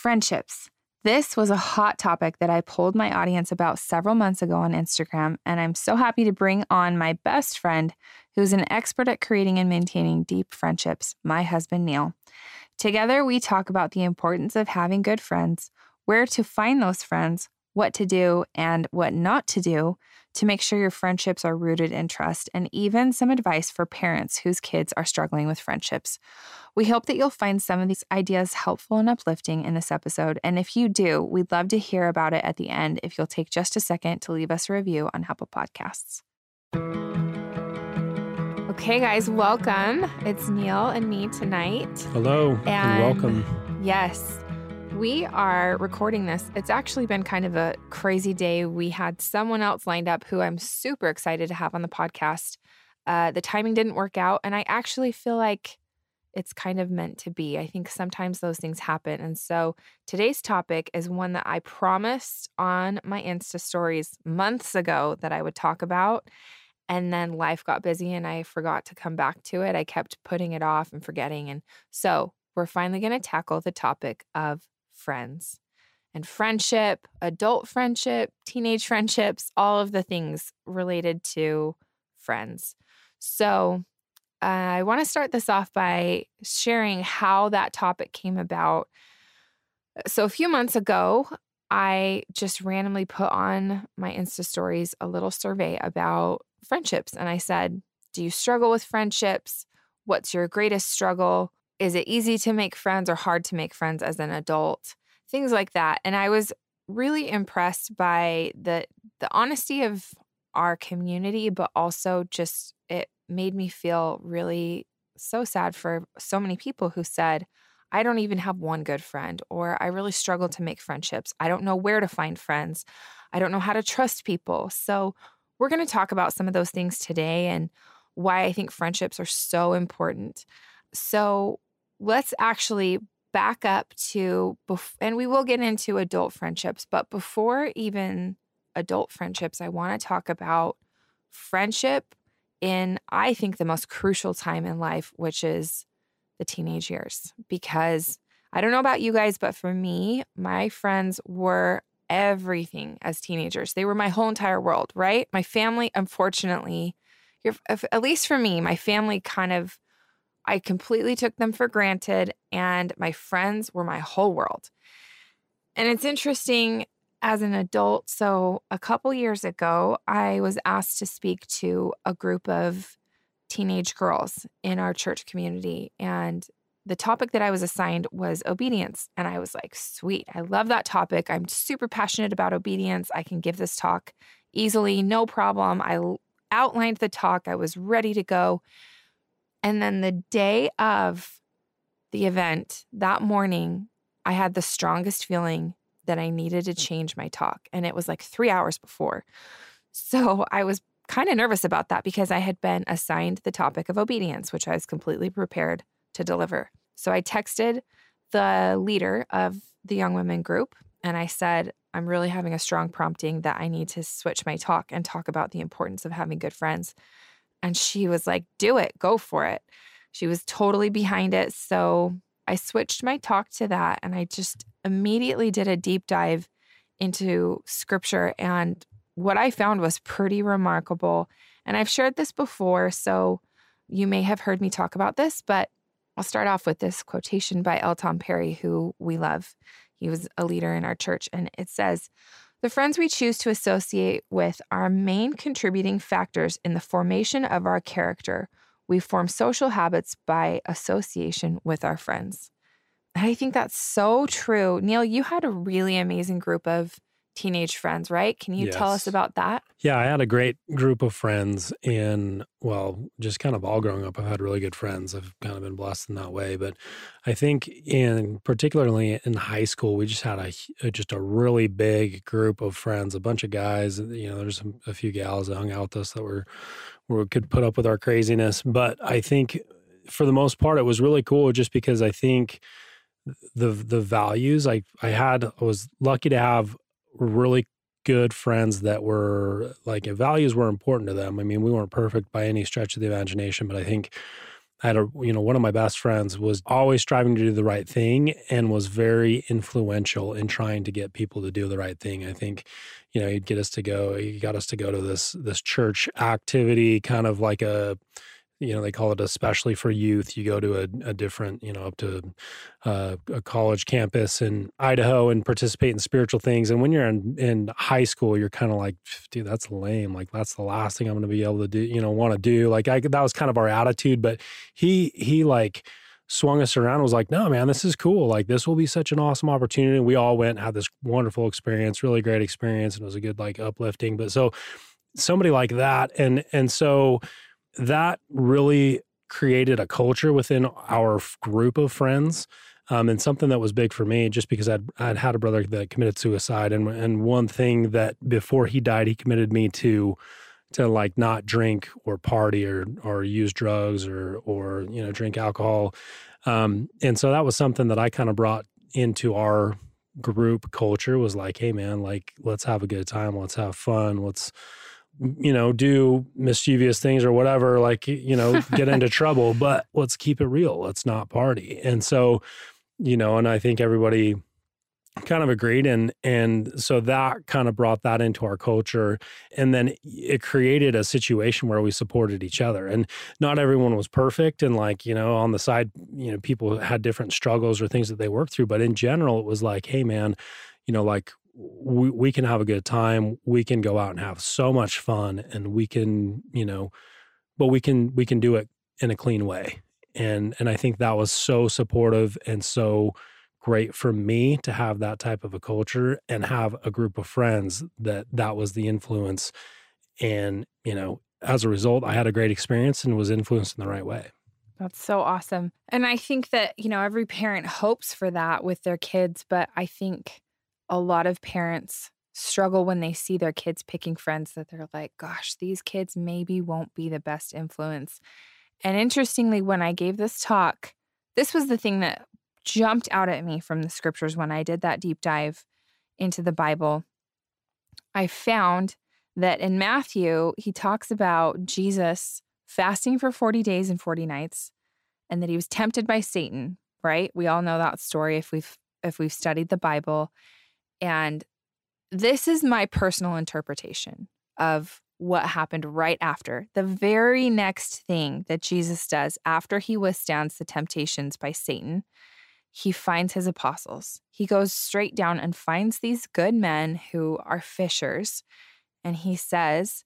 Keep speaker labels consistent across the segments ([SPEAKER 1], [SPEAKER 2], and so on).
[SPEAKER 1] Friendships. This was a hot topic that I polled my audience about several months ago on Instagram, and I'm so happy to bring on my best friend, who's an expert at creating and maintaining deep friendships, my husband, Neil. Together, we talk about the importance of having good friends, where to find those friends, what to do and what not to do to make sure your friendships are rooted in trust, and even some advice for parents whose kids are struggling with friendships. We hope that you'll find some of these ideas helpful and uplifting in this episode. And if you do, we'd love to hear about it at the end if you'll take just a second to leave us a review on Apple Podcasts. Okay, guys, welcome. It's Neil and me tonight.
[SPEAKER 2] Hello and, and welcome.
[SPEAKER 1] Yes. We are recording this. It's actually been kind of a crazy day. We had someone else lined up who I'm super excited to have on the podcast. Uh, the timing didn't work out, and I actually feel like it's kind of meant to be. I think sometimes those things happen. And so today's topic is one that I promised on my Insta stories months ago that I would talk about. And then life got busy and I forgot to come back to it. I kept putting it off and forgetting. And so we're finally going to tackle the topic of friends and friendship, adult friendship, teenage friendships, all of the things related to friends. So, uh, I want to start this off by sharing how that topic came about. So, a few months ago, I just randomly put on my Insta stories a little survey about friendships. And I said, Do you struggle with friendships? What's your greatest struggle? Is it easy to make friends or hard to make friends as an adult? Things like that. And I was really impressed by the the honesty of our community, but also just it made me feel really so sad for so many people who said, I don't even have one good friend, or I really struggle to make friendships. I don't know where to find friends. I don't know how to trust people. So, we're going to talk about some of those things today and why I think friendships are so important. So, let's actually back up to, and we will get into adult friendships, but before even adult friendships, I want to talk about friendship in, I think, the most crucial time in life, which is the teenage years. Because I don't know about you guys, but for me, my friends were everything as teenagers. They were my whole entire world, right? My family, unfortunately, at least for me, my family kind of I completely took them for granted, and my friends were my whole world. And it's interesting as an adult. So, a couple years ago, I was asked to speak to a group of teenage girls in our church community. And the topic that I was assigned was obedience. And I was like, sweet, I love that topic. I'm super passionate about obedience. I can give this talk easily, no problem. I outlined the talk, I was ready to go. And then the day of the event, that morning, I had the strongest feeling that I needed to change my talk. And it was like three hours before. So I was kind of nervous about that because I had been assigned the topic of obedience, which I was completely prepared to deliver. So I texted the leader of the young women group and I said, I'm really having a strong prompting that I need to switch my talk and talk about the importance of having good friends. And she was like, do it, go for it. She was totally behind it. So I switched my talk to that and I just immediately did a deep dive into scripture. And what I found was pretty remarkable. And I've shared this before, so you may have heard me talk about this, but I'll start off with this quotation by L. Tom Perry, who we love. He was a leader in our church. And it says, the friends we choose to associate with are main contributing factors in the formation of our character. We form social habits by association with our friends. I think that's so true. Neil, you had a really amazing group of teenage friends, right? Can you yes. tell us about that?
[SPEAKER 2] Yeah, I had a great group of friends in, well, just kind of all growing up. I've had really good friends. I've kind of been blessed in that way. But I think in particularly in high school, we just had a, uh, just a really big group of friends, a bunch of guys. You know, there's a, a few gals that hung out with us that were, were could put up with our craziness. But I think for the most part, it was really cool just because I think the the values I I had I was lucky to have really good friends that were like values were important to them. I mean, we weren't perfect by any stretch of the imagination, but I think I had a, you know, one of my best friends was always striving to do the right thing and was very influential in trying to get people to do the right thing. I think, you know, he'd get us to go, he got us to go to this, this church activity, kind of like a, you know they call it especially for youth you go to a, a different you know up to uh, a college campus in idaho and participate in spiritual things and when you're in, in high school you're kind of like dude that's lame like that's the last thing i'm going to be able to do you know want to do like I, that was kind of our attitude but he he like swung us around was like no man this is cool like this will be such an awesome opportunity we all went had this wonderful experience really great experience and it was a good like uplifting but so somebody like that and and so that really created a culture within our group of friends. Um, and something that was big for me, just because I'd, I'd had a brother that committed suicide, and and one thing that before he died, he committed me to to like not drink or party or or use drugs or or you know drink alcohol, um, and so that was something that I kind of brought into our group culture. Was like, hey man, like let's have a good time, let's have fun, let's you know, do mischievous things or whatever, like, you know, get into trouble, but let's keep it real. Let's not party. And so, you know, and I think everybody kind of agreed. And and so that kind of brought that into our culture. And then it created a situation where we supported each other. And not everyone was perfect. And like you know on the side you know people had different struggles or things that they worked through. But in general it was like hey man you know like we, we can have a good time we can go out and have so much fun and we can you know but we can we can do it in a clean way. And and i think that was so supportive and so great for me to have that type of a culture and have a group of friends that that was the influence. And you know as a result i had a great experience and was influenced in the right way.
[SPEAKER 1] That's so awesome. And i think that you know every parent hopes for that with their kids but i think a lot of parents struggle when they see their kids picking friends that they're like, gosh, these kids maybe won't be the best influence. And interestingly, when I gave this talk, this was the thing that jumped out at me from the scriptures when I did that deep dive into the Bible. I found that in Matthew, he talks about Jesus fasting for 40 days and 40 nights and that he was tempted by Satan, right? We all know that story if we've if we've studied the Bible. And this is my personal interpretation of what happened right after. The very next thing that Jesus does after he withstands the temptations by Satan, he finds his apostles. He goes straight down and finds these good men who are fishers. And he says,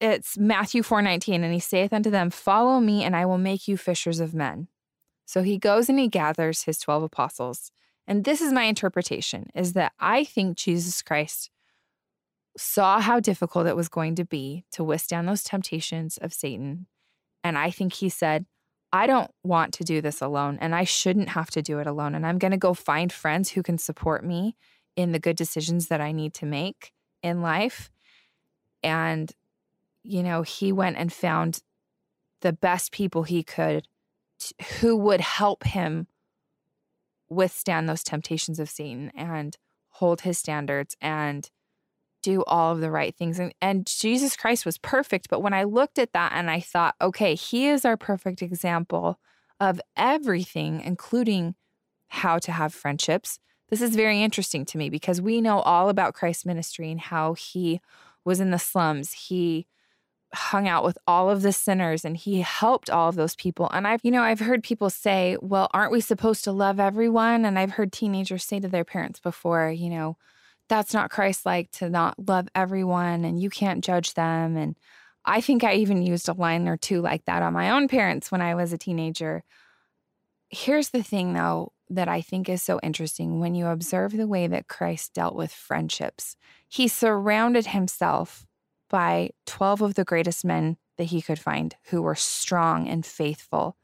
[SPEAKER 1] it's Matthew 4:19 and he saith unto them follow me and I will make you fishers of men. So he goes and he gathers his 12 apostles and this is my interpretation is that I think Jesus Christ saw how difficult it was going to be to withstand those temptations of Satan. And I think he said, I don't want to do this alone, and I shouldn't have to do it alone. And I'm going to go find friends who can support me in the good decisions that I need to make in life. And, you know, he went and found the best people he could t- who would help him withstand those temptations of Satan and hold his standards and do all of the right things. And, and Jesus Christ was perfect. But when I looked at that and I thought, okay, he is our perfect example of everything, including how to have friendships. This is very interesting to me because we know all about Christ's ministry and how he was in the slums. He hung out with all of the sinners and he helped all of those people. And I've, you know, I've heard people say, well, aren't we supposed to love everyone? And I've heard teenagers say to their parents before, you know, that's not Christ like to not love everyone and you can't judge them. And I think I even used a line or two like that on my own parents when I was a teenager. Here's the thing, though, that I think is so interesting when you observe the way that Christ dealt with friendships. He surrounded himself by 12 of the greatest men that he could find who were strong and faithful.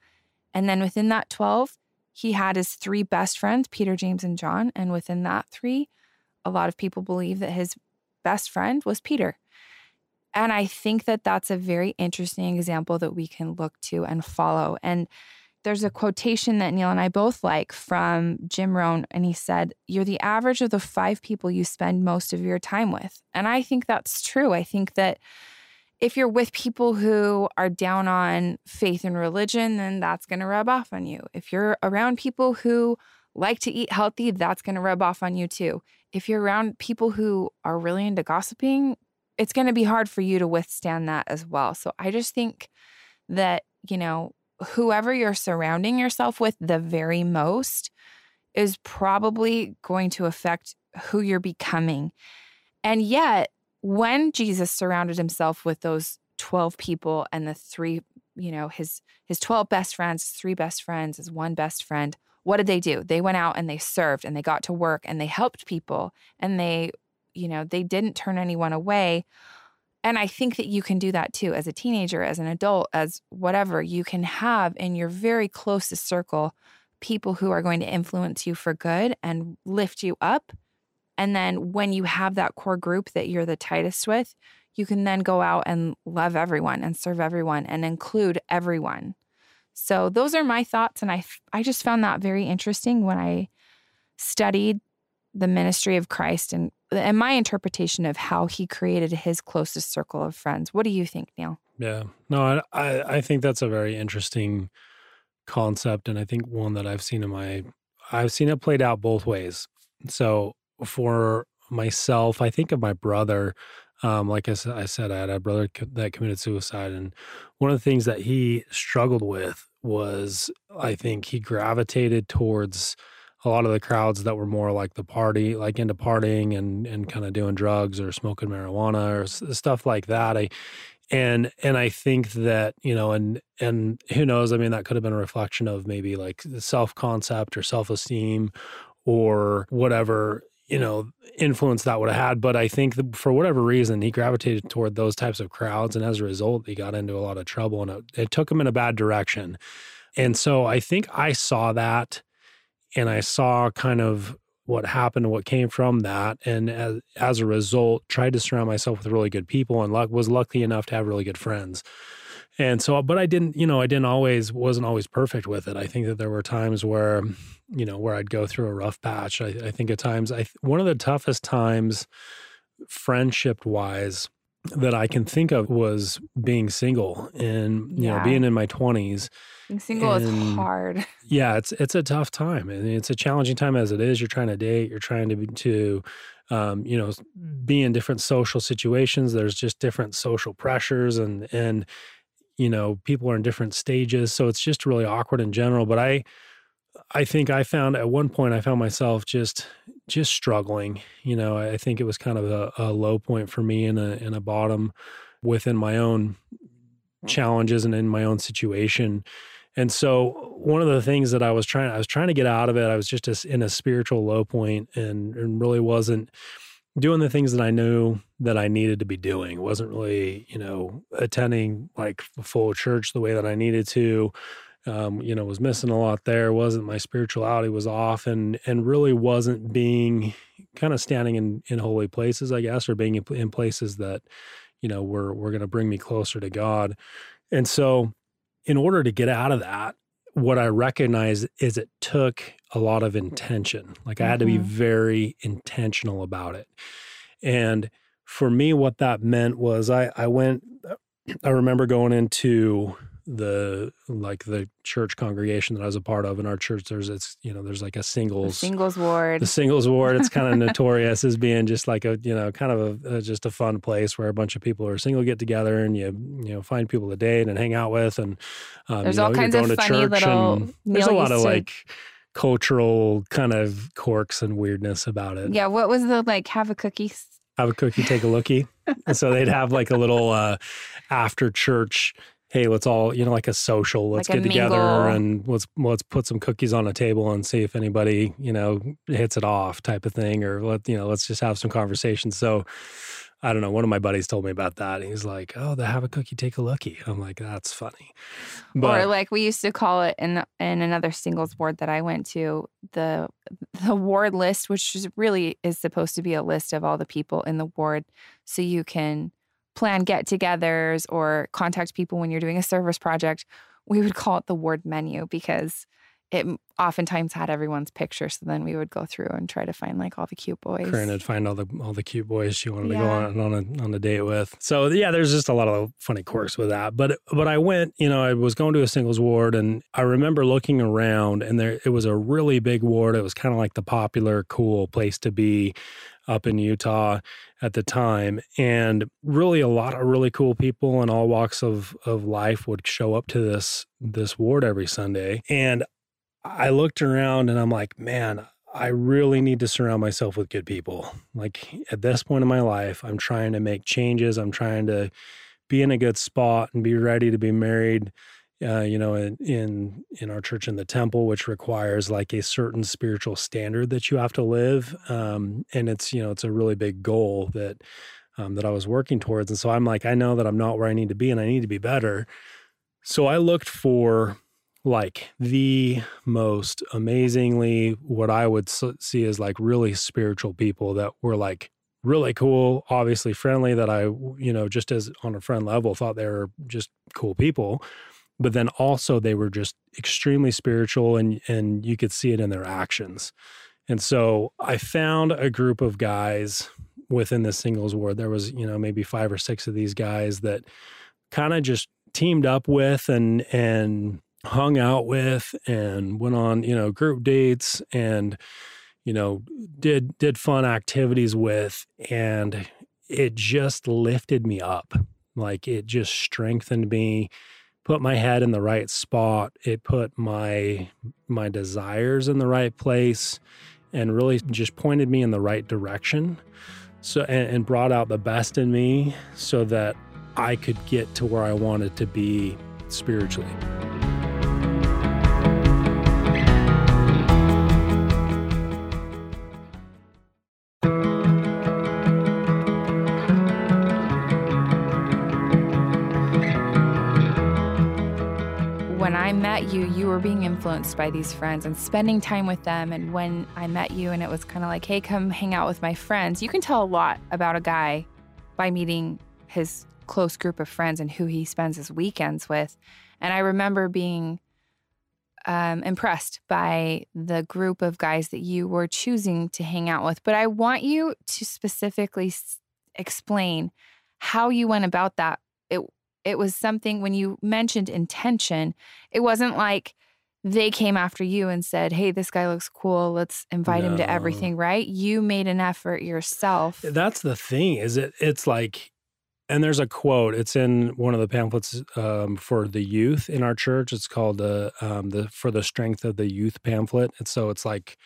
[SPEAKER 1] And then within that 12, he had his three best friends, Peter, James, and John. And within that three, a lot of people believe that his best friend was Peter. And I think that that's a very interesting example that we can look to and follow. And there's a quotation that Neil and I both like from Jim Rohn, and he said, You're the average of the five people you spend most of your time with. And I think that's true. I think that if you're with people who are down on faith and religion, then that's going to rub off on you. If you're around people who like to eat healthy, that's going to rub off on you too. If you're around people who are really into gossiping, it's going to be hard for you to withstand that as well. So I just think that, you know, whoever you're surrounding yourself with the very most is probably going to affect who you're becoming. And yet, when Jesus surrounded himself with those 12 people and the three, you know, his his 12 best friends, three best friends, his one best friend, what did they do? They went out and they served and they got to work and they helped people and they, you know, they didn't turn anyone away. And I think that you can do that too as a teenager, as an adult, as whatever. You can have in your very closest circle people who are going to influence you for good and lift you up. And then when you have that core group that you're the tightest with, you can then go out and love everyone and serve everyone and include everyone. So those are my thoughts and I I just found that very interesting when I studied the ministry of Christ and and my interpretation of how he created his closest circle of friends. What do you think, Neil?
[SPEAKER 2] Yeah. No, I I think that's a very interesting concept and I think one that I've seen in my I've seen it played out both ways. So for myself, I think of my brother um, like I, I said, I had a brother that committed suicide, and one of the things that he struggled with was, I think, he gravitated towards a lot of the crowds that were more like the party, like into partying and and kind of doing drugs or smoking marijuana or stuff like that. I and and I think that you know, and and who knows? I mean, that could have been a reflection of maybe like self concept or self esteem or whatever you know influence that would have had but i think for whatever reason he gravitated toward those types of crowds and as a result he got into a lot of trouble and it, it took him in a bad direction and so i think i saw that and i saw kind of what happened and what came from that and as, as a result tried to surround myself with really good people and luck, was lucky enough to have really good friends. And so but i didn't you know i didn't always wasn't always perfect with it. I think that there were times where you know where i'd go through a rough patch. I, I think at times i one of the toughest times friendship wise that i can think of was being single and you yeah. know being in my 20s
[SPEAKER 1] being single and, is hard.
[SPEAKER 2] Yeah it's it's a tough time and it's a challenging time as it is. You're trying to date you're trying to to um, you know be in different social situations. There's just different social pressures and and you know people are in different stages. So it's just really awkward in general but i i think i found at one point i found myself just just struggling you know i think it was kind of a, a low point for me in a in a bottom within my own mm. challenges and in my own situation and so one of the things that i was trying i was trying to get out of it i was just in a spiritual low point and, and really wasn't doing the things that I knew that I needed to be doing. Wasn't really, you know, attending like full church the way that I needed to. Um, you know, was missing a lot there. Wasn't my spirituality was off, and and really wasn't being kind of standing in in holy places, I guess, or being in, in places that, you know, were were going to bring me closer to God. And so, in order to get out of that, what I recognize is it took a lot of intention. Like I had to be mm-hmm. very intentional about it. And for me, what that meant was I, I went, I remember going into the like the church congregation that I was a part of in our church there's it's you know there's like a singles
[SPEAKER 1] the singles ward.
[SPEAKER 2] the singles ward. It's kind of notorious as being just like a you know kind of a, a, just a fun place where a bunch of people who are single get together and you you know find people to date and hang out with and
[SPEAKER 1] um, there's you know, all kinds of funny little
[SPEAKER 2] there's a lot of like cultural kind of quirks and weirdness about it.
[SPEAKER 1] Yeah what was the like have a cookie
[SPEAKER 2] have a cookie take a lookie. And so they'd have like a little uh after church hey, let's all, you know, like a social, let's like get together and let's let's put some cookies on a table and see if anybody, you know, hits it off type of thing. Or let, you know, let's just have some conversations. So I don't know. One of my buddies told me about that. He's like, "Oh, they have a cookie, take a lookie." I'm like, "That's funny."
[SPEAKER 1] But, or like we used to call it in in another singles ward that I went to the the ward list, which is really is supposed to be a list of all the people in the ward, so you can plan get togethers or contact people when you're doing a service project, we would call it the ward menu because it oftentimes had everyone's picture. So then we would go through and try to find like all the cute boys.
[SPEAKER 2] Corrine would find all the all the cute boys she wanted yeah. to go on on a on a date with. So yeah, there's just a lot of funny quirks with that. But but I went, you know, I was going to a singles ward, and I remember looking around, and there it was a really big ward. It was kind of like the popular, cool place to be up in Utah at the time. And really a lot of really cool people in all walks of of life would show up to this this ward every Sunday. And I looked around and I'm like, man, I really need to surround myself with good people. Like at this point in my life, I'm trying to make changes. I'm trying to be in a good spot and be ready to be married. Uh, you know, in, in in our church in the temple, which requires like a certain spiritual standard that you have to live, um, and it's you know it's a really big goal that um, that I was working towards. And so I'm like, I know that I'm not where I need to be, and I need to be better. So I looked for like the most amazingly what I would see as like really spiritual people that were like really cool, obviously friendly that I, you know, just as on a friend level thought they were just cool people. But then also they were just extremely spiritual and and you could see it in their actions. And so I found a group of guys within the singles ward. There was, you know, maybe five or six of these guys that kind of just teamed up with and and hung out with and went on, you know, group dates and you know, did did fun activities with and it just lifted me up. Like it just strengthened me, put my head in the right spot. It put my my desires in the right place and really just pointed me in the right direction. So and, and brought out the best in me so that I could get to where I wanted to be spiritually.
[SPEAKER 1] Influenced by these friends and spending time with them. And when I met you, and it was kind of like, hey, come hang out with my friends, you can tell a lot about a guy by meeting his close group of friends and who he spends his weekends with. And I remember being um, impressed by the group of guys that you were choosing to hang out with. But I want you to specifically s- explain how you went about that. It it was something when you mentioned intention, it wasn't like they came after you and said, Hey, this guy looks cool. Let's invite no. him to everything, right? You made an effort yourself.
[SPEAKER 2] That's the thing, is it it's like and there's a quote. It's in one of the pamphlets um, for the youth in our church. It's called the um, the for the strength of the youth pamphlet. And so it's like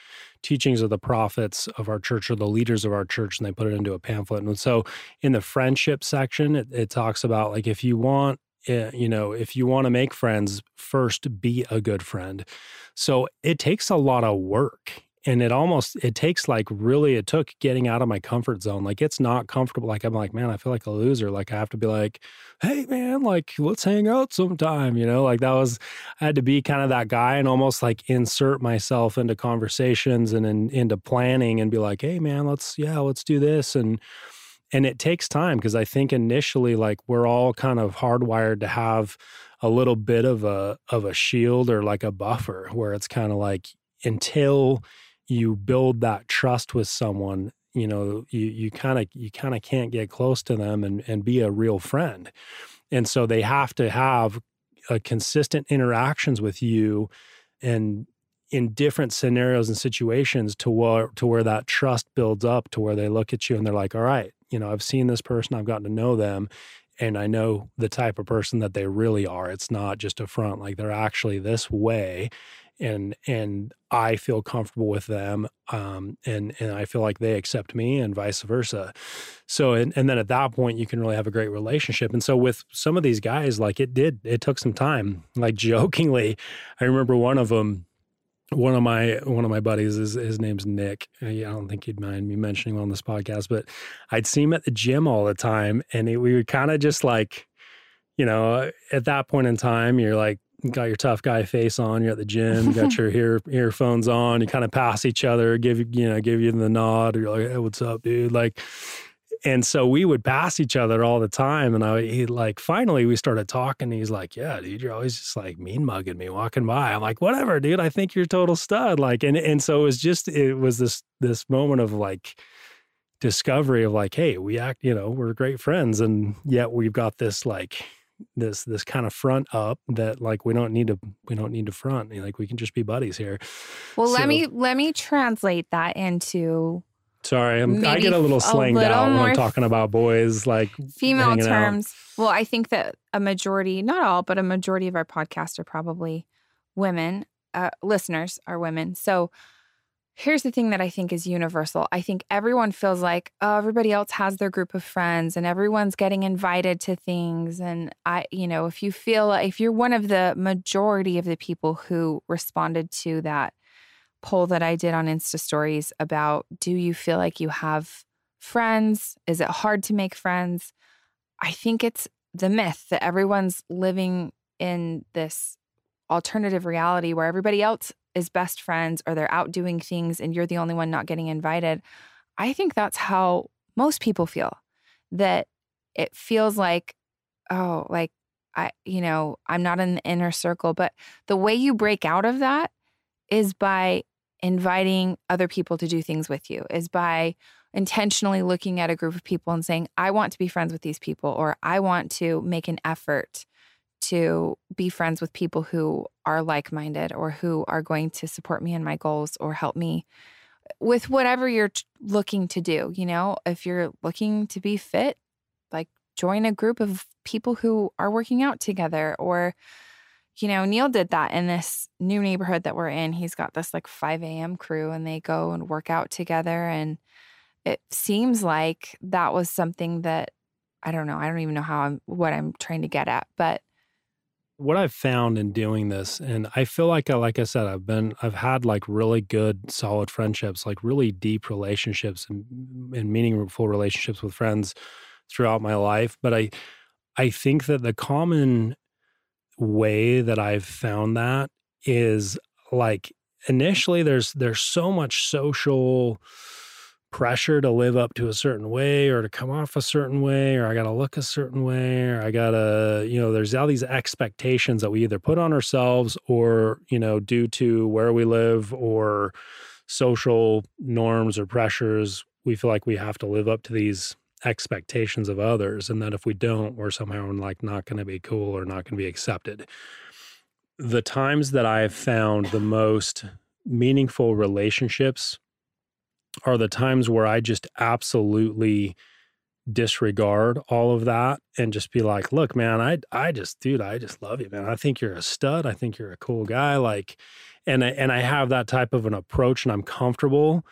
[SPEAKER 2] teachings of the prophets of our church or the leaders of our church, and they put it into a pamphlet. And so in the friendship section, it, it talks about like if you want eh, Eh, you know, if you want to make friends, first be a good friend. So it takes a lot of work and it almost it takes like really it took getting out of my comfort zone. Like it's not comfortable like i'm like man i feel like a loser. Like i have to be like hey man like let's hang out sometime you know? Like that was i had to be kind of that guy and almost like insert myself into conversations and in, into planning and be like hey man let's yeah let's do this and and it takes time because i think initially like we're all kind of hardwired to have a little bit of a of a shield or like a buffer where it's kind of like until you build that trust with someone you know you you kind of you kind of can't get close to them and and be a real friend. And so they have to have a consistent interactions with you and in different scenarios and situations to where to where that trust builds up to where they look at you and they're like all right you know i've seen this person i've gotten to know them and i know the type of person that they really are it's not just a front like they're actually this way and and I feel comfortable with them, um, and and I feel like they accept me, and vice versa. So and and then at that point, you can really have a great relationship. And so with some of these guys, like it did, it took some time. Like jokingly, I remember one of them. One of my one of my buddies is his name's Nick. I don't think he'd mind me mentioning him on this podcast, but I'd see him at the gym all the time, and he, we would kind of just like, you know, uh, at that point in time, you're like got your tough guy face on, you're at the gym, got your ear earphones on, you kind of pass each other, give you, you know, give you the nod, or you're like, hey, what's up, dude? Like, and so we would pass each other all the time. And I, he like, finally we started talking. He's like, yeah, dude, you're always just like mean mugging me walking by. I'm like, whatever, dude. I think you're total stud. Like, and, and so it was just, it was this, this moment of like, discovery of like, hey, we act, you know, we're great friends, and yet we've got this like this this kind of front up that like we don't need to we don't need to front like we can just be buddies here
[SPEAKER 1] well so, let me let me translate that into
[SPEAKER 2] sorry I'm, i get a little slanged a out when i'm talking about boys like
[SPEAKER 1] female terms out. well i think that a majority not all but a majority of our podcasts are probably women uh, listeners are women so Here's the thing that I think is universal. I think everyone feels like, oh, everybody else has their group of friends and everyone's getting invited to things. And I, you know, if you feel if you're one of the majority of the people who responded to that poll that I did on Insta stories about, do you feel like you have friends? Is it hard to make friends? I think it's the myth that everyone's living in this alternative reality where everybody else is best friends or they're out doing things and you're the only one not getting invited. I think that's how most people feel that it feels like, oh, like I, you know, I'm not in the inner circle. But the way you break out of that is by inviting other people to do things with you, is by intentionally looking at a group of people and saying, I want to be friends with these people, or I want to make an effort to be friends with people who are like minded or who are going to support me in my goals or help me with whatever you're looking to do. You know, if you're looking to be fit, like join a group of people who are working out together or you know, Neil did that in this new neighborhood that we're in. He's got this like 5 a.m. crew and they go and work out together. And it seems like that was something that I don't know. I don't even know how I'm, what I'm trying to get at, but
[SPEAKER 2] what I've found in doing this, and I feel like, I, like I said, I've been, I've had like really good, solid friendships, like really deep relationships and, and meaningful relationships with friends throughout my life. But I, I think that the common way that I've found that is like initially there's there's so much social pressure to live up to a certain way or to come off a certain way or I got to look a certain way or I got to you know there's all these expectations that we either put on ourselves or you know due to where we live or social norms or pressures we feel like we have to live up to these expectations of others and that if we don't we're somehow like not going to be cool or not going to be accepted the times that I've found the most meaningful relationships are the times where I just absolutely disregard all of that and just be like, look, man, I I just dude, I just love you, man. I think you're a stud. I think you're a cool guy. Like, and I and I have that type of an approach and I'm comfortable.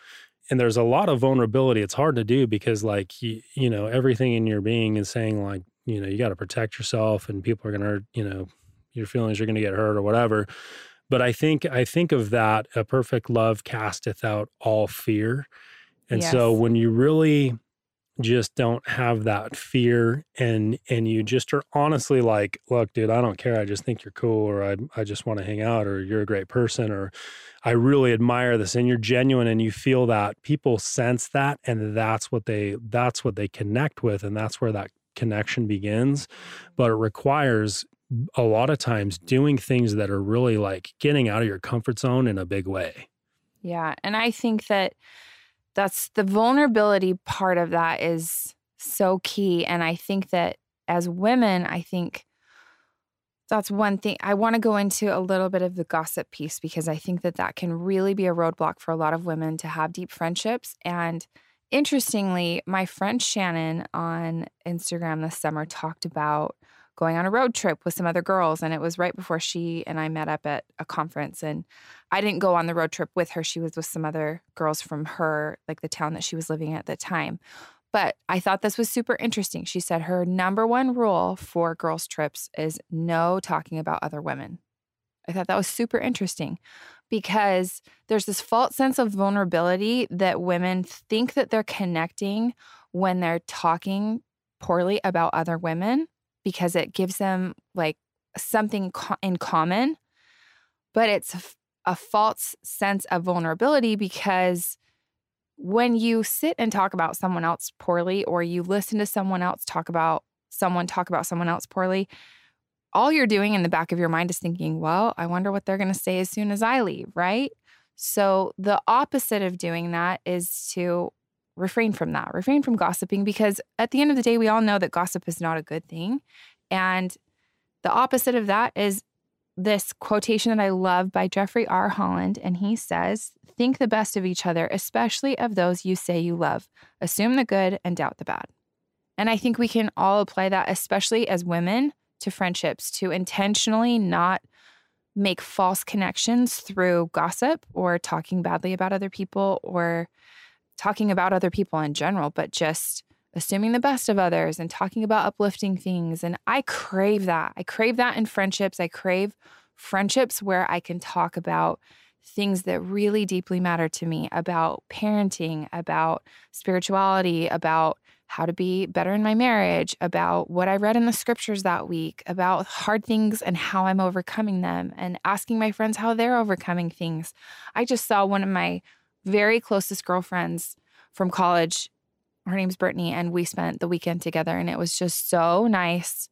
[SPEAKER 2] And there's a lot of vulnerability. It's hard to do because like you, you know, everything in your being is saying like, you know, you got to protect yourself and people are gonna, hurt you know, your feelings are gonna get hurt or whatever. But I think I think of that a perfect love casteth out all fear. And yes. so when you really just don't have that fear and and you just are honestly like look dude i don't care i just think you're cool or i, I just want to hang out or you're a great person or i really admire this and you're genuine and you feel that people sense that and that's what they that's what they connect with and that's where that connection begins but it requires a lot of times doing things that are really like getting out of your comfort zone in a big way.
[SPEAKER 1] Yeah. And I think that that's the vulnerability part of that is so key. And I think that as women, I think that's one thing I want to go into a little bit of the gossip piece because I think that that can really be a roadblock for a lot of women to have deep friendships. And interestingly, my friend Shannon on Instagram this summer talked about going on a road trip with some other girls. And it was right before she and I met up at a conference. And I didn't go on the road trip with her. She was with some other girls from her, like the town that she was living at the time. But I thought this was super interesting. She said her number one rule for girls' trips is no talking about other women. I thought that was super interesting because there's this false sense of vulnerability that women think that they're connecting when they're talking poorly about other women because it gives them like something co- in common, but it's a, a false sense of vulnerability because when you sit and talk about someone else poorly, or you listen to someone else talk about someone talk about someone else poorly, all you're doing in the back of your mind is thinking, well, I wonder what they're going to say as soon as I leave, right? So the opposite of doing that is to refrain from that, refrain from gossiping, because at the end of the day, we all know that gossip is not a good thing. And the opposite of that is this quotation that I love by Jeffrey R. Holland. And he says, Think the best of each other, especially of those you say you love. Assume the good and doubt the bad. And I think we can all apply that, especially as women, to friendships, to intentionally not make false connections through gossip or talking badly about other people or talking about other people in general, but just assuming the best of others and talking about uplifting things. And I crave that. I crave that in friendships. I crave friendships where I can talk about things that really deeply matter to me about parenting, about spirituality, about how to be better in my marriage, about what I read in the scriptures that week, about hard things and how I'm overcoming them, and asking my friends how they're overcoming things. I just saw one of my very closest girlfriends from college. Her name's Brittany, and we spent the weekend together, and it was just so nice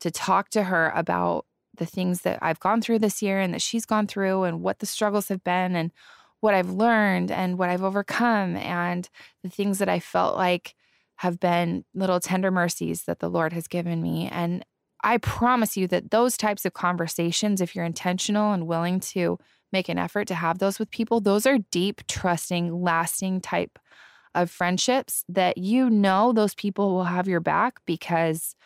[SPEAKER 1] to talk to her about the things that I've gone through this year and that she's gone through, and what the struggles have been, and what I've learned, and what I've overcome, and the things that I felt like have been little tender mercies that the Lord has given me. And I promise you that those types of conversations, if you're intentional and willing to make an effort to have those with people, those are deep, trusting, lasting type of friendships that you know those people will have your back because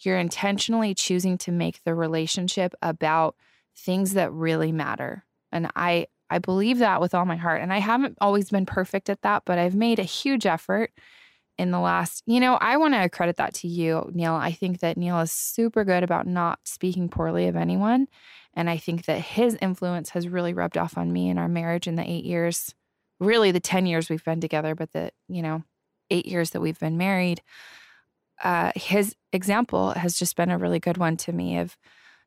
[SPEAKER 1] you're intentionally choosing to make the relationship about things that really matter. And I I believe that with all my heart. And I haven't always been perfect at that, but I've made a huge effort in the last, you know, I want to credit that to you, Neil. I think that Neil is super good about not speaking poorly of anyone. And I think that his influence has really rubbed off on me in our marriage in the eight years, really the 10 years we've been together, but the, you know, eight years that we've been married. Uh, his example has just been a really good one to me of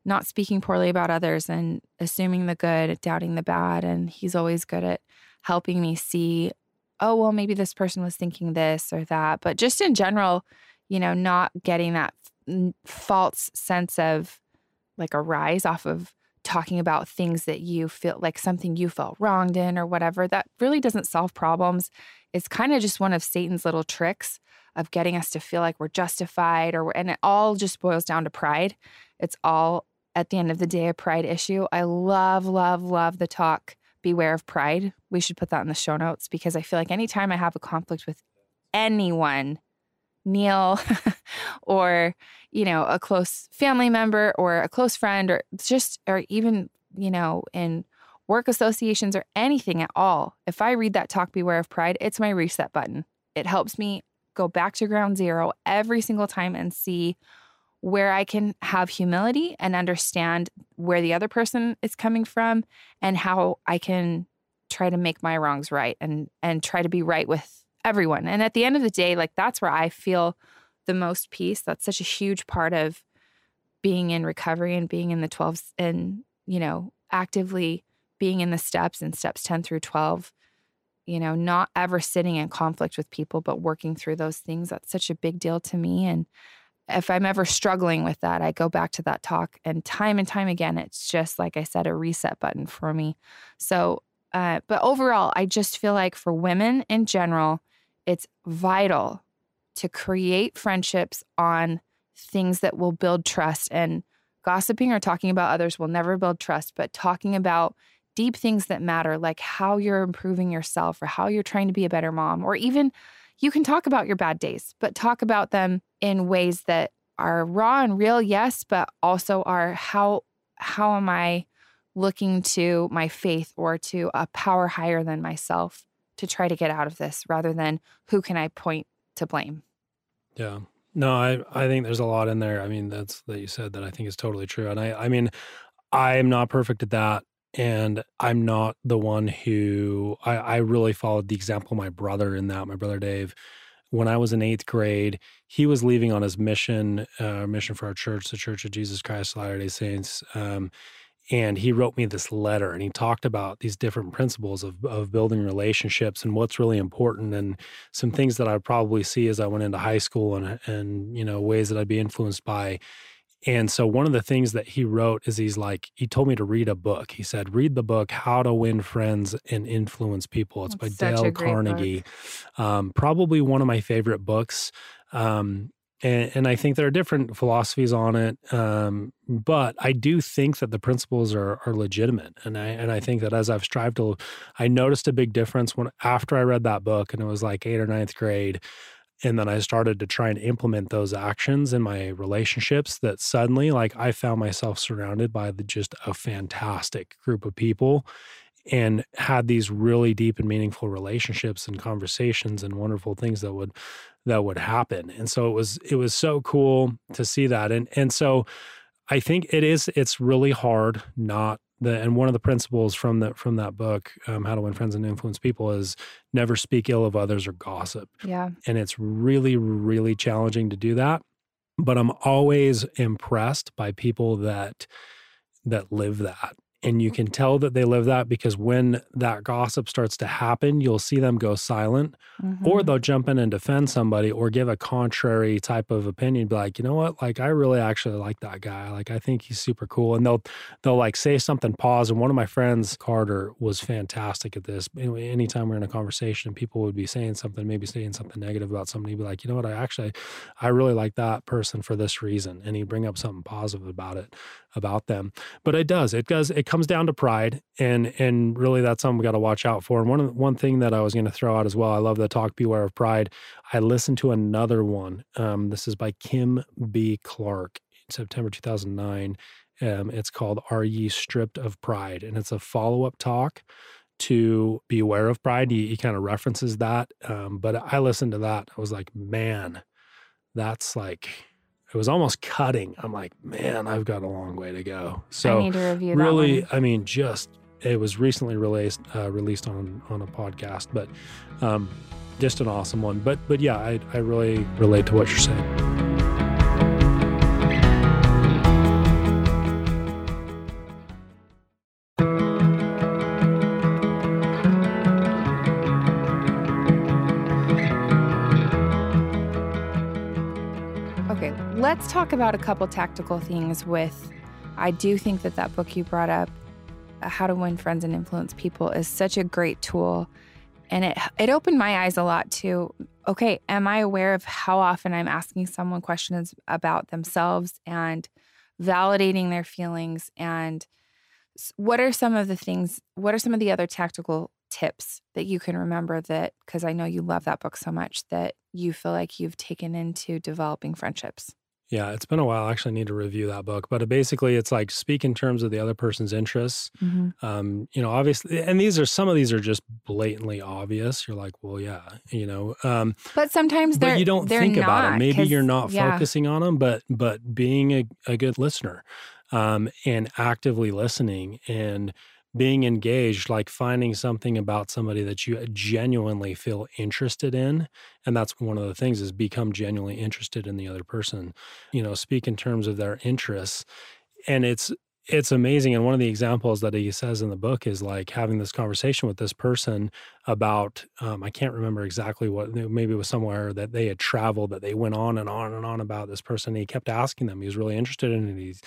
[SPEAKER 1] not speaking poorly about others and assuming the good, doubting the bad. And he's always good at helping me see, oh, well, maybe this person was thinking this or that. But just in general, you know, not getting that false sense of like a rise off of talking about things that you feel like something you felt wronged in or whatever, that really doesn't solve problems. It's kind of just one of Satan's little tricks of getting us to feel like we're justified or and it all just boils down to pride. It's all at the end of the day a pride issue. I love love love the talk beware of pride. We should put that in the show notes because I feel like anytime I have a conflict with anyone Neil or, you know, a close family member or a close friend or just, or even, you know, in work associations or anything at all. If I read that talk, Beware of Pride, it's my reset button. It helps me go back to ground zero every single time and see where I can have humility and understand where the other person is coming from and how I can try to make my wrongs right and and try to be right with everyone. And at the end of the day, like that's where I feel the most peace. That's such a huge part of being in recovery and being in the 12s and, you know, actively being in the steps and steps 10 through 12, you know, not ever sitting in conflict with people, but working through those things. That's such a big deal to me. And if I'm ever struggling with that, I go back to that talk. And time and time again, it's just, like I said, a reset button for me. So, uh, but overall, I just feel like for women in general, it's vital to create friendships on things that will build trust. And gossiping or talking about others will never build trust, but talking about deep things that matter, like how you're improving yourself or how you're trying to be a better mom, or even you can talk about your bad days, but talk about them in ways that are raw and real, yes, but also are how how am I looking to my faith or to a power higher than myself to try to get out of this rather than who can I point to blame.
[SPEAKER 2] Yeah. No, I I think there's a lot in there. I mean, that's that you said that I think is totally true. And I I mean, I am not perfect at that. And I'm not the one who I, I really followed the example of my brother in that, my brother Dave. When I was in eighth grade, he was leaving on his mission, uh, mission for our church, the Church of Jesus Christ of Latter day Saints. Um, and he wrote me this letter and he talked about these different principles of, of building relationships and what's really important and some things that i'd probably see as i went into high school and and you know ways that i'd be influenced by. And so one of the things that he wrote is he's like he told me to read a book. He said read the book how to win friends and influence people. It's
[SPEAKER 1] That's
[SPEAKER 2] by dale carnegie. Um, probably one of my favorite books. Um, and, and I think there are different philosophies on it, um, but I do think that the principles are are legitimate, and I and I think that as I've strived to, I noticed a big difference when after I read that book, and it was like eighth or ninth grade, and then I started to try and implement those actions in my relationships. That suddenly, like, I found myself surrounded by the, just a fantastic group of people, and had these really deep and meaningful relationships and conversations and wonderful things that would that would happen. And so it was it was so cool to see that. And and so I think it is it's really hard not the and one of the principles from that from that book, um, How to Win Friends and Influence People, is never speak ill of others or gossip.
[SPEAKER 1] Yeah.
[SPEAKER 2] And it's really, really challenging to do that. But I'm always impressed by people that that live that and you can tell that they live that because when that gossip starts to happen, you'll see them go silent
[SPEAKER 1] Mm-hmm.
[SPEAKER 2] or they'll jump in and defend somebody or give a contrary type of opinion be like you know what? Like i really actually like that guy. Like i think he's super cool. And they'll they'll like say something pause and one of my friends carter was fantastic at this. Anyway anytime we're in a conversation people would be saying something maybe saying something negative about somebody be like you know what? I actually i really like that person for this reason. And he'd bring up something positive about it about them. But it does. It does it comes down to pride and and really that's something we got to watch out for. And one one thing that i was going to throw out as well i love the talk beware of pride. I listened to another one um, this is by kim b. Clark in september 2009 um, it's called are ye stripped of pride? And it's a follow-up talk to beware of pride. He, he kind of references that um, but i listened to that i was like man that's like it was almost cutting. I'm like man i've got a long way to go. So
[SPEAKER 1] I need to review that
[SPEAKER 2] really
[SPEAKER 1] one.
[SPEAKER 2] i mean just it was recently released uh, released on on a podcast but um just an awesome one. But but yeah i i really relate to what you're saying
[SPEAKER 1] talk about a couple tactical things with I do think that that book you brought up uh, How to Win Friends and Influence People is such a great tool and it it opened my eyes a lot to okay, am I aware of how often I'm asking someone questions about themselves and validating their feelings and what are some of the things what are some of the other tactical tips that you can remember that because I know you love that book so much that you feel like you've taken into developing friendships.
[SPEAKER 2] Yeah it's been a while i actually need to review that book but basically it's like speak in terms of the other person's interests um, you know, obviously, and these are some of these are just blatantly obvious. You're like, well, yeah, you know, um,
[SPEAKER 1] But sometimes they're
[SPEAKER 2] but you don't think about
[SPEAKER 1] not,
[SPEAKER 2] them. Maybe you're not
[SPEAKER 1] yeah.
[SPEAKER 2] focusing on them, but but being a, a good listener um, and actively listening and being engaged, like finding something about somebody that you genuinely feel interested in, and that's one of the things is become genuinely interested in the other person. You know, speak in terms of their interests, and it's it's amazing. And one of the examples that he says in the book is like having this conversation with this person about, um, I can't remember exactly what, maybe it was somewhere that they had traveled, that they went on and on and on about this person. And he kept asking them, he was really interested in it. He's,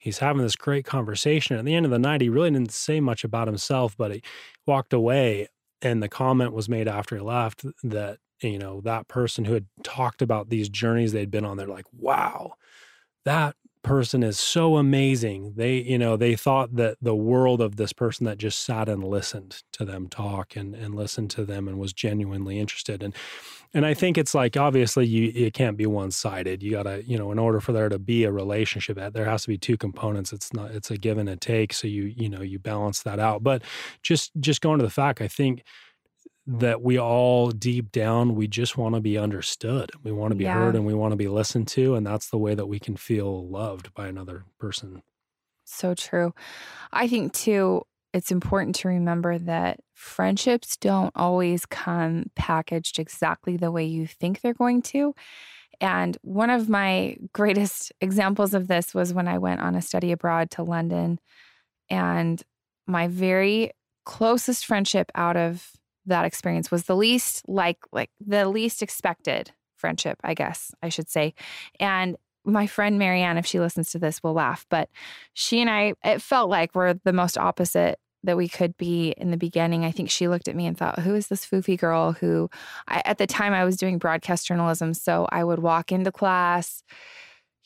[SPEAKER 2] he's having this great conversation. At the end of the night, he really didn't say much about himself, but he walked away. And the comment was made after he left that, you know, that person who had talked about these journeys they'd been on, they're like, wow, that person is so amazing. They, you know, they thought that the world of this person that just sat and listened to them talk and and listened to them and was genuinely interested. And and I think it's like obviously you it can't be one sided. You gotta, you know, in order for there to be a relationship, there has to be two components. It's not it's a give and a take. So you you know you balance that out. But just just going to the fact, I think that we all deep down we just want to be understood we want to be
[SPEAKER 1] Yeah.
[SPEAKER 2] heard and we want to be listened to and that's the way that we can feel loved by another person
[SPEAKER 1] So true. I think too, it's important to remember that friendships don't always come packaged exactly the way you think they're going to. And one of my greatest examples of this was when I went on a study abroad to London. And my very closest friendship out of that experience was the least like like the least expected friendship, I guess I should say. And my friend Marianne, if she listens to this, will laugh. But she and I, it felt like we're the most opposite that we could be in the beginning. I think she looked at me and thought, who is this foofy girl who I, at the time I was doing broadcast journalism. So I would walk into class,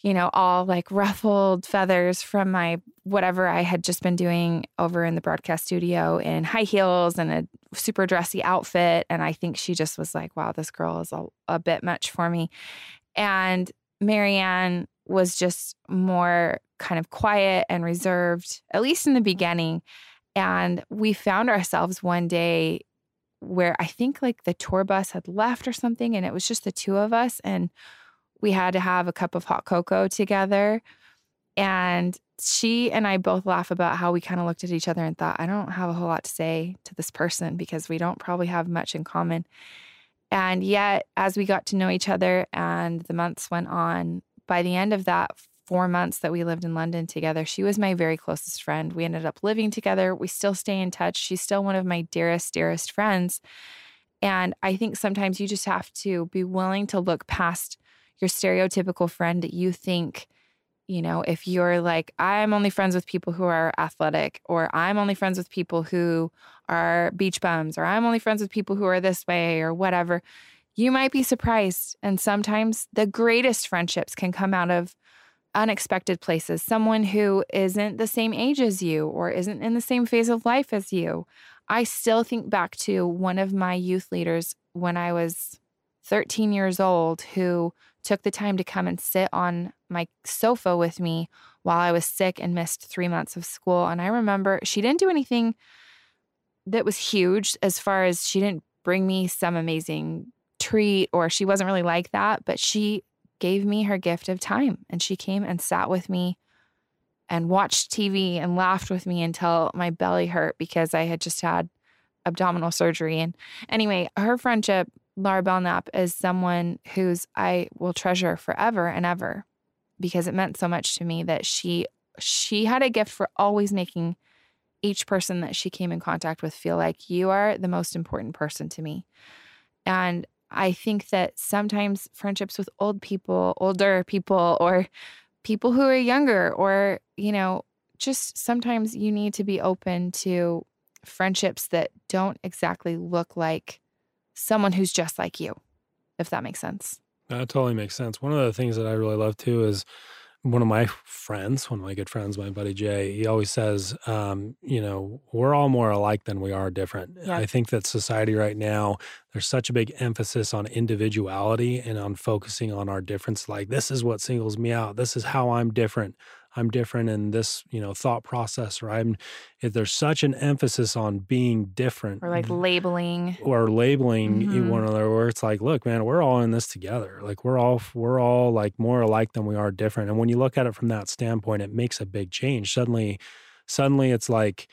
[SPEAKER 1] you know, all like ruffled feathers from my whatever I had just been doing over in the broadcast studio in high heels and a super dressy outfit. And I think she just was like, wow, this girl is a, a bit much for me. And Marianne was just more kind of quiet and reserved, at least in the beginning. And we found ourselves one day where I think like the tour bus had left or something, and it was just the two of us. And we had to have a cup of hot cocoa together. And she and I both laugh about how we kind of looked at each other and thought, I don't have a whole lot to say to this person because we don't probably have much in common. And yet, as we got to know each other and the months went on, by the end of that four months that we lived in London together, she was my very closest friend. We ended up living together. We still stay in touch. She's still one of my dearest, dearest friends. And I think sometimes you just have to be willing to look past your stereotypical friend that you think, you know, if you're like, I'm only friends with people who are athletic, or I'm only friends with people who are beach bums, or I'm only friends with people who are this way, or whatever, you might be surprised. And sometimes the greatest friendships can come out of unexpected places, someone who isn't the same age as you or isn't in the same phase of life as you. I still think back to one of my youth leaders when I was 13 years old who took the time to come and sit on my sofa with me while I was sick and missed three months of school. And I remember she didn't do anything that was huge as far as she didn't bring me some amazing treat or she wasn't really like that, but she gave me her gift of time and she came and sat with me and watched TV and laughed with me until my belly hurt because I had just had abdominal surgery. And anyway, her friendship, Laura Belknap, is someone whose I will treasure forever and ever because it meant so much to me that she she had a gift for always making each person that she came in contact with feel like you are the most important person to me. And I think that sometimes friendships with old people, older people, or people who are younger, or, you know, just sometimes you need to be open to friendships that don't exactly look like someone who's just like you, if that makes sense.
[SPEAKER 2] That totally makes sense. One of the things that I really love too is one of my friends, one of my good friends, my buddy Jay, he always says, um, you know, we're all more alike than we are different. Yeah. I think that society right now, there's such a big emphasis on individuality and on focusing on our difference. Like, this is what singles me out. This is how I'm different. I'm different in this, you know, thought process, or I'm, if there's such an emphasis on being different,
[SPEAKER 1] or like labeling,
[SPEAKER 2] or labeling mm-hmm. one another, where it's like, look, man, we're all in this together. Like we're all, we're all like more alike than we are different. And when you look at it from that standpoint, it makes a big change. Suddenly, suddenly it's like,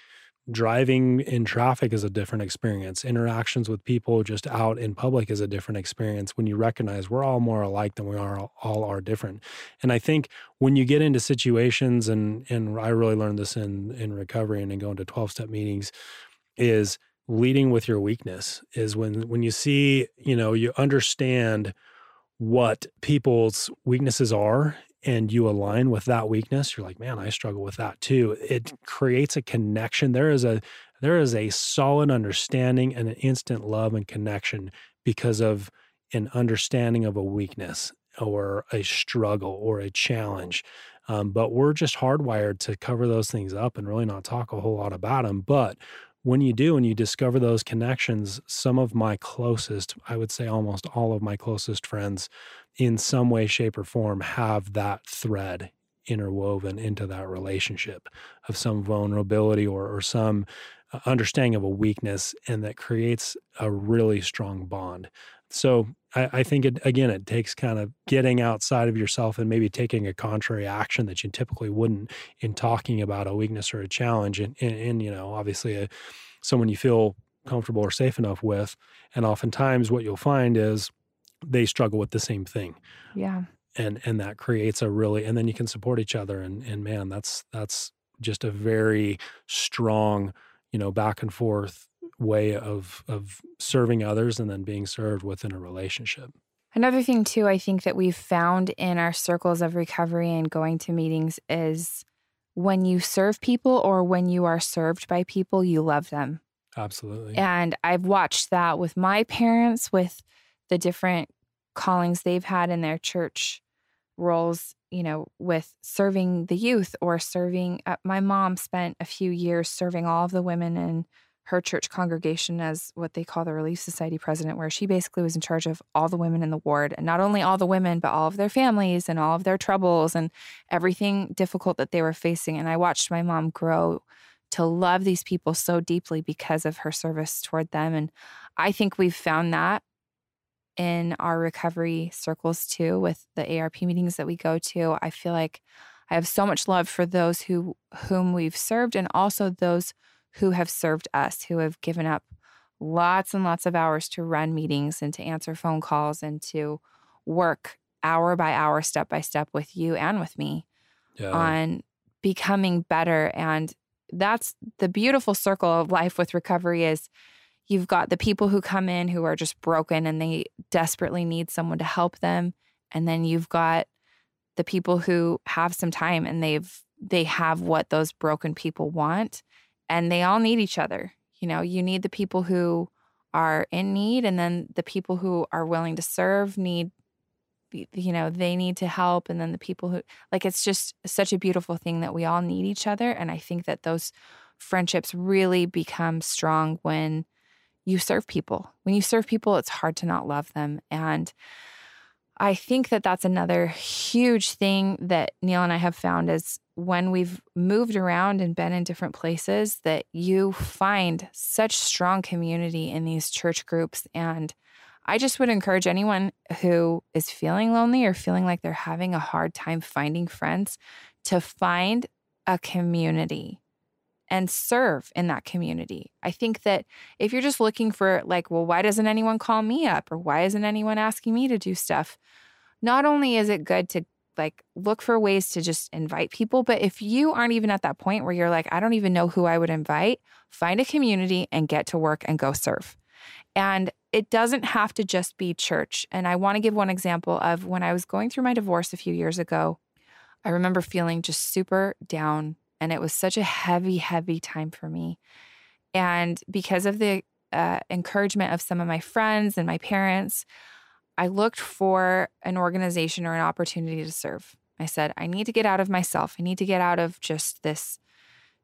[SPEAKER 2] driving in traffic is a different experience. Interactions with people just out in public is a different experience when you recognize we're all more alike than we are all are different. And I think when you get into situations and and I really learned this in in recovery and in going to 12 step meetings is leading with your weakness is when when you see, you know, you understand what people's weaknesses are and you align with that weakness you're like man i struggle with that too. It creates a connection. There is a there is a solid understanding and an instant love and connection because of an understanding of a weakness or a struggle or a challenge um, but we're just hardwired to cover those things up and really not talk a whole lot about them but when you do and you discover those connections, some of my closest, I would say almost all of my closest friends, in some way, shape, or form, have that thread interwoven into that relationship of some vulnerability or, or some uh, understanding of a weakness, and that creates a really strong bond. So I, I, think it again it takes kind of getting outside of yourself and maybe taking a contrary action that you typically wouldn't in talking about a weakness or a challenge and, and, and you know obviously a, someone you feel comfortable or safe enough with and oftentimes what you'll find is they struggle with the same thing.
[SPEAKER 1] Yeah.
[SPEAKER 2] And and that creates a really and then you can support each other and and man that's that's just a very strong, you know, back and forth way of of serving others and then being served within a relationship.
[SPEAKER 1] Another thing too I think that we've found in our circles of recovery and going to meetings is when you serve people or when you are served by people, you love them.
[SPEAKER 2] Absolutely.
[SPEAKER 1] And I've watched that with my parents with the different callings they've had in their church roles, you know, with serving the youth or serving. Uh, my mom spent a few years serving all of the women in her church congregation as what they call the Relief Society president, where she basically was in charge of all the women in the ward and not only all the women, but all of their families and all of their troubles and everything difficult that they were facing. And I watched my mom grow to love these people so deeply because of her service toward them. And I think we've found that in our recovery circles too with the ARP meetings that we go to. I feel like I have so much love for those who whom we've served and also those who have served us, who have given up lots and lots of hours to run meetings and to answer phone calls and to work hour by hour, step by step with you and with me yeah. on becoming better. And that's the beautiful circle of life with recovery is You've got the people who come in who are just broken and they desperately need someone to help them. And then you've got the people who have some time and they've they have what those broken people want and they all need each other. You know, you need the people who are in need and then the people who are willing to serve need you know they need to help and then the people who like it's just such a beautiful thing that we all need each other and i think that those friendships really become strong when you serve people. When you serve people, it's hard to not love them. And I think that that's another huge thing that Neil and I have found is when we've moved around and been in different places that you find such strong community in these church groups. And I just would encourage anyone who is feeling lonely or feeling like they're having a hard time finding friends to find a community and serve in that community. I think that if you're just looking for, like, well, why doesn't anyone call me up or why isn't anyone asking me to do stuff? Not only is it good to like look for ways to just invite people, but if you aren't even at that point where you're like, I don't even know who I would invite, find a community and get to work and go serve. And it doesn't have to just be church. And I want to give one example of when I was going through my divorce a few years ago. I remember feeling just super down and it was such a heavy, heavy time for me. And because of the uh, encouragement of some of my friends and my parents, I looked for an organization or an opportunity to serve. I said, I need to get out of myself. I need to get out of just this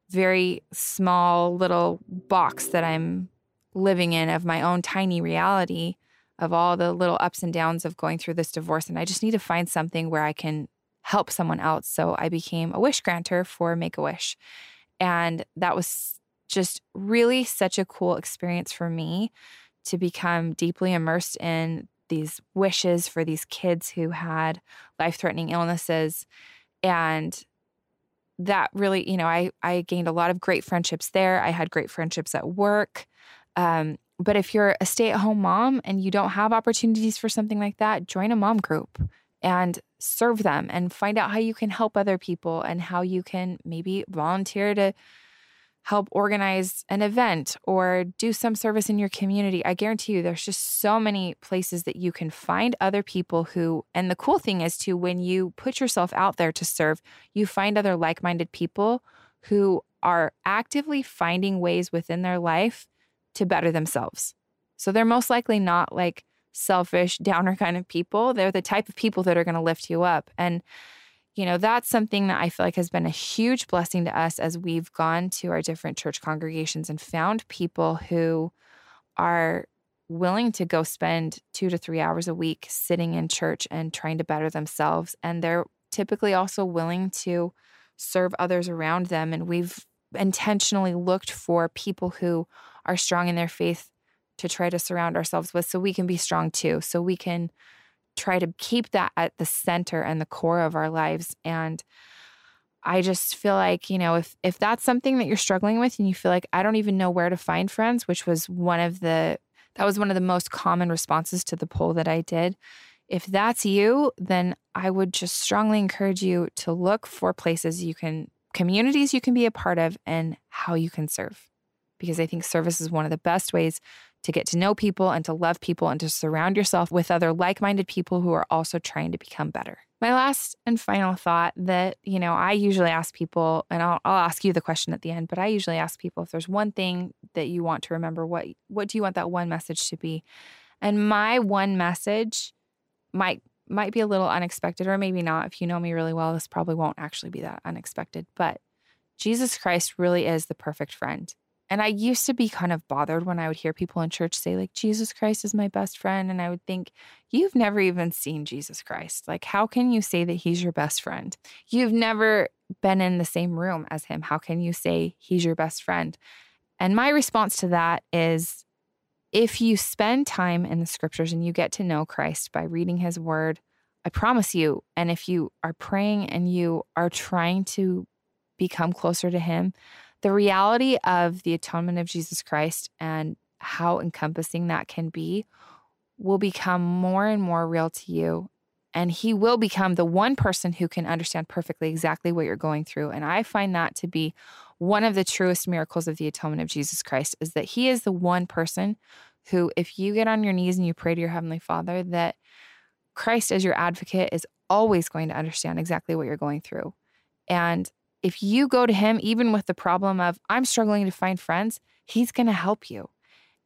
[SPEAKER 1] very small little box that I'm living in of my own tiny reality of all the little ups and downs of going through this divorce. And I just need to find something where I can help someone else. So I became a wish granter for Make a Wish. And that was just really such a cool experience for me to become deeply immersed in these wishes for these kids who had life threatening illnesses. And that really, you know, I, I gained a lot of great friendships there. I had great friendships at work. Um, but if you're a stay at home mom and you don't have opportunities for something like that, join a mom group and serve them and find out how you can help other people and how you can maybe volunteer to help organize an event or do some service in your community. I guarantee you there's just so many places that you can find other people who and the cool thing is too when you put yourself out there to serve, you find other like-minded people who are actively finding ways within their life to better themselves. So they're most likely not like selfish, downer kind of people. They're the type of people that are going to lift you up. And, you know, that's something that I feel like has been a huge blessing to us as we've gone to our different church congregations and found people who are willing to go spend two to three hours a week sitting in church and trying to better themselves. And they're typically also willing to serve others around them. And we've intentionally looked for people who are strong in their faith to try to surround ourselves with so we can be strong too, so we can try to keep that at the center and the core of our lives. And I just feel like, you know, if if that's something that you're struggling with and you feel like I don't even know where to find friends, which was one of the that was one of the most common responses to the poll that I did. If that's you, then I would just strongly encourage you to look for places you can communities you can be a part of, and how you can serve. Because I think service is one of the best ways to get to know people and to love people and to surround yourself with other like minded people who are also trying to become better. My last and final thought that, you know, I usually ask people, and I'll, I'll ask you the question at the end, but I usually ask people if there's one thing that you want to remember, what, what do you want that one message to be? And my one message might might be a little unexpected or maybe not. If you know me really well, this probably won't actually be that unexpected, but Jesus Christ really is the perfect friend. And I used to be kind of bothered when I would hear people in church say, like, Jesus Christ is my best friend. And I would think, you've never even seen Jesus Christ. Like, how can you say that he's your best friend? You've never been in the same room as him. How can you say he's your best friend? And my response to that is if you spend time in the scriptures and you get to know Christ by reading his word, I promise you, and if you are praying and you are trying to become closer to him, the reality of the atonement of Jesus Christ and how encompassing that can be will become more and more real to you. And he will become the one person who can understand perfectly exactly what you're going through. And I find that to be one of the truest miracles of the atonement of Jesus Christ is that he is the one person who, if you get on your knees and you pray to your Heavenly Father, that Christ as your advocate is always going to understand exactly what you're going through. And if you go to him, even with the problem of, I'm struggling to find friends, he's going to help you.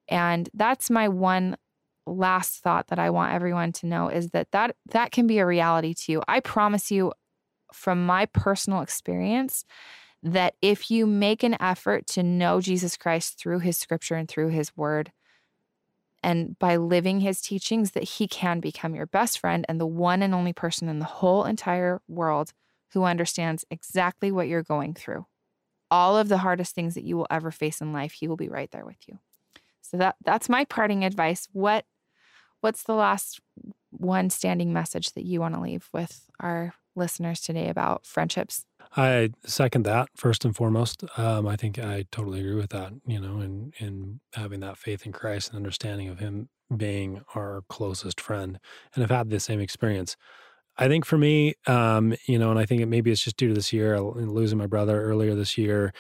[SPEAKER 1] And that's my one last thought that I want everyone to know is that that, that can be a reality to you. I promise you from my personal experience that if you make an effort to know Jesus Christ through his scripture and through his word, and by living his teachings, that he can become your best friend and the one and only person in the whole entire world who understands exactly what you're going through. All of the hardest things that you will ever face in life, he will be right there with you. So that that's my parting advice. What what's the last one standing message that you want to leave with our listeners today about friendships?
[SPEAKER 2] I second that first and foremost. Um, I think I totally agree with that. You know, and in having that faith in Christ and understanding of Him being our closest friend, and I've had the same experience. I think for me, um, you know, and I think it, maybe it's just due to this year, losing my brother earlier this year,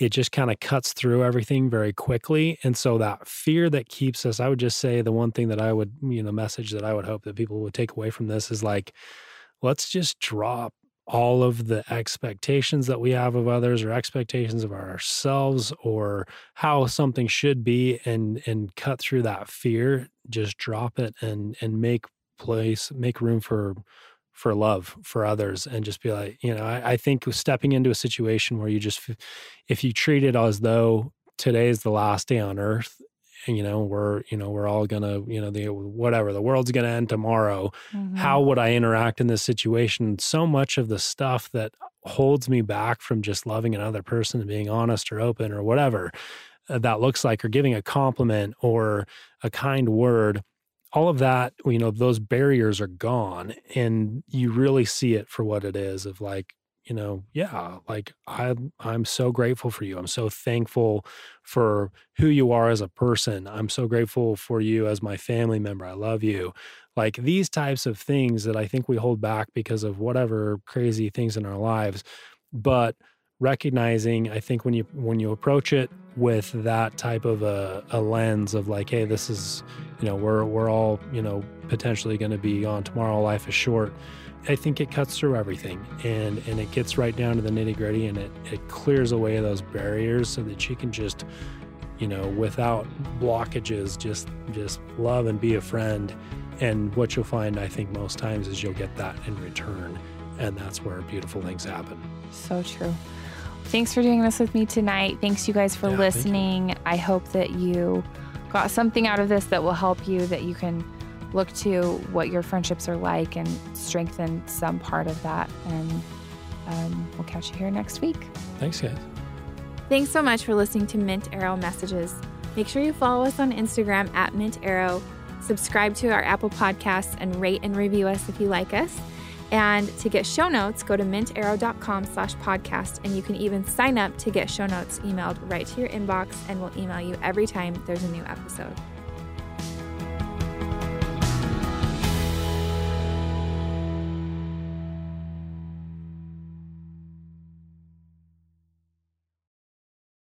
[SPEAKER 2] it just kind of cuts through everything very quickly. And so that fear that keeps us, I would just say the one thing that I would, you know, message that I would hope that people would take away from this is like, let's just drop all of the expectations that we have of others or expectations of ourselves or how something should be and and cut through that fear just drop it and and make place make room for for love for others and just be like you know I, I think stepping into a situation where you just if you treat it as though today is the last day on earth and you know we're you know we're all gonna you know the whatever the world's gonna end tomorrow mm-hmm. how would i interact in this situation so much of the stuff that holds me back from just loving another person and being honest or open or whatever uh, that looks like or giving a compliment or a kind word all of that, you know, those barriers are gone and you really see it for what it is of like, you know, yeah, like I I'm so grateful for you. I'm so thankful for who you are as a person. I'm so grateful for you as my family member. I love you. Like these types of things that I think we hold back because of whatever crazy things in our lives. But recognizing i think when you when you approach it with that type of a, a lens of like hey this is you know we're we're all you know potentially going to be on tomorrow life is short. I think it cuts through everything and and it gets right down to the nitty gritty and it it clears away those barriers so that you can just you know without blockages just just love and be a friend. And what you'll find i think most times is you'll get that in return and that's where beautiful things happen.
[SPEAKER 1] So true Thanks for doing this with me tonight. Thanks, you guys, for yeah, listening. I hope that you got something out of this that will help you, that you can look to what your friendships are like and strengthen some part of that. And um, we'll catch you here next week.
[SPEAKER 2] Thanks, guys.
[SPEAKER 1] Thanks so much for listening to Mint Arrow Messages. Make sure you follow us on Instagram at Mint Arrow, subscribe to our Apple Podcasts, and rate and review us if you like us. And to get show notes, go to mintarrow.com slash podcast. And you can even sign up to get show notes emailed right to your inbox, and we'll email you every time there's a new episode.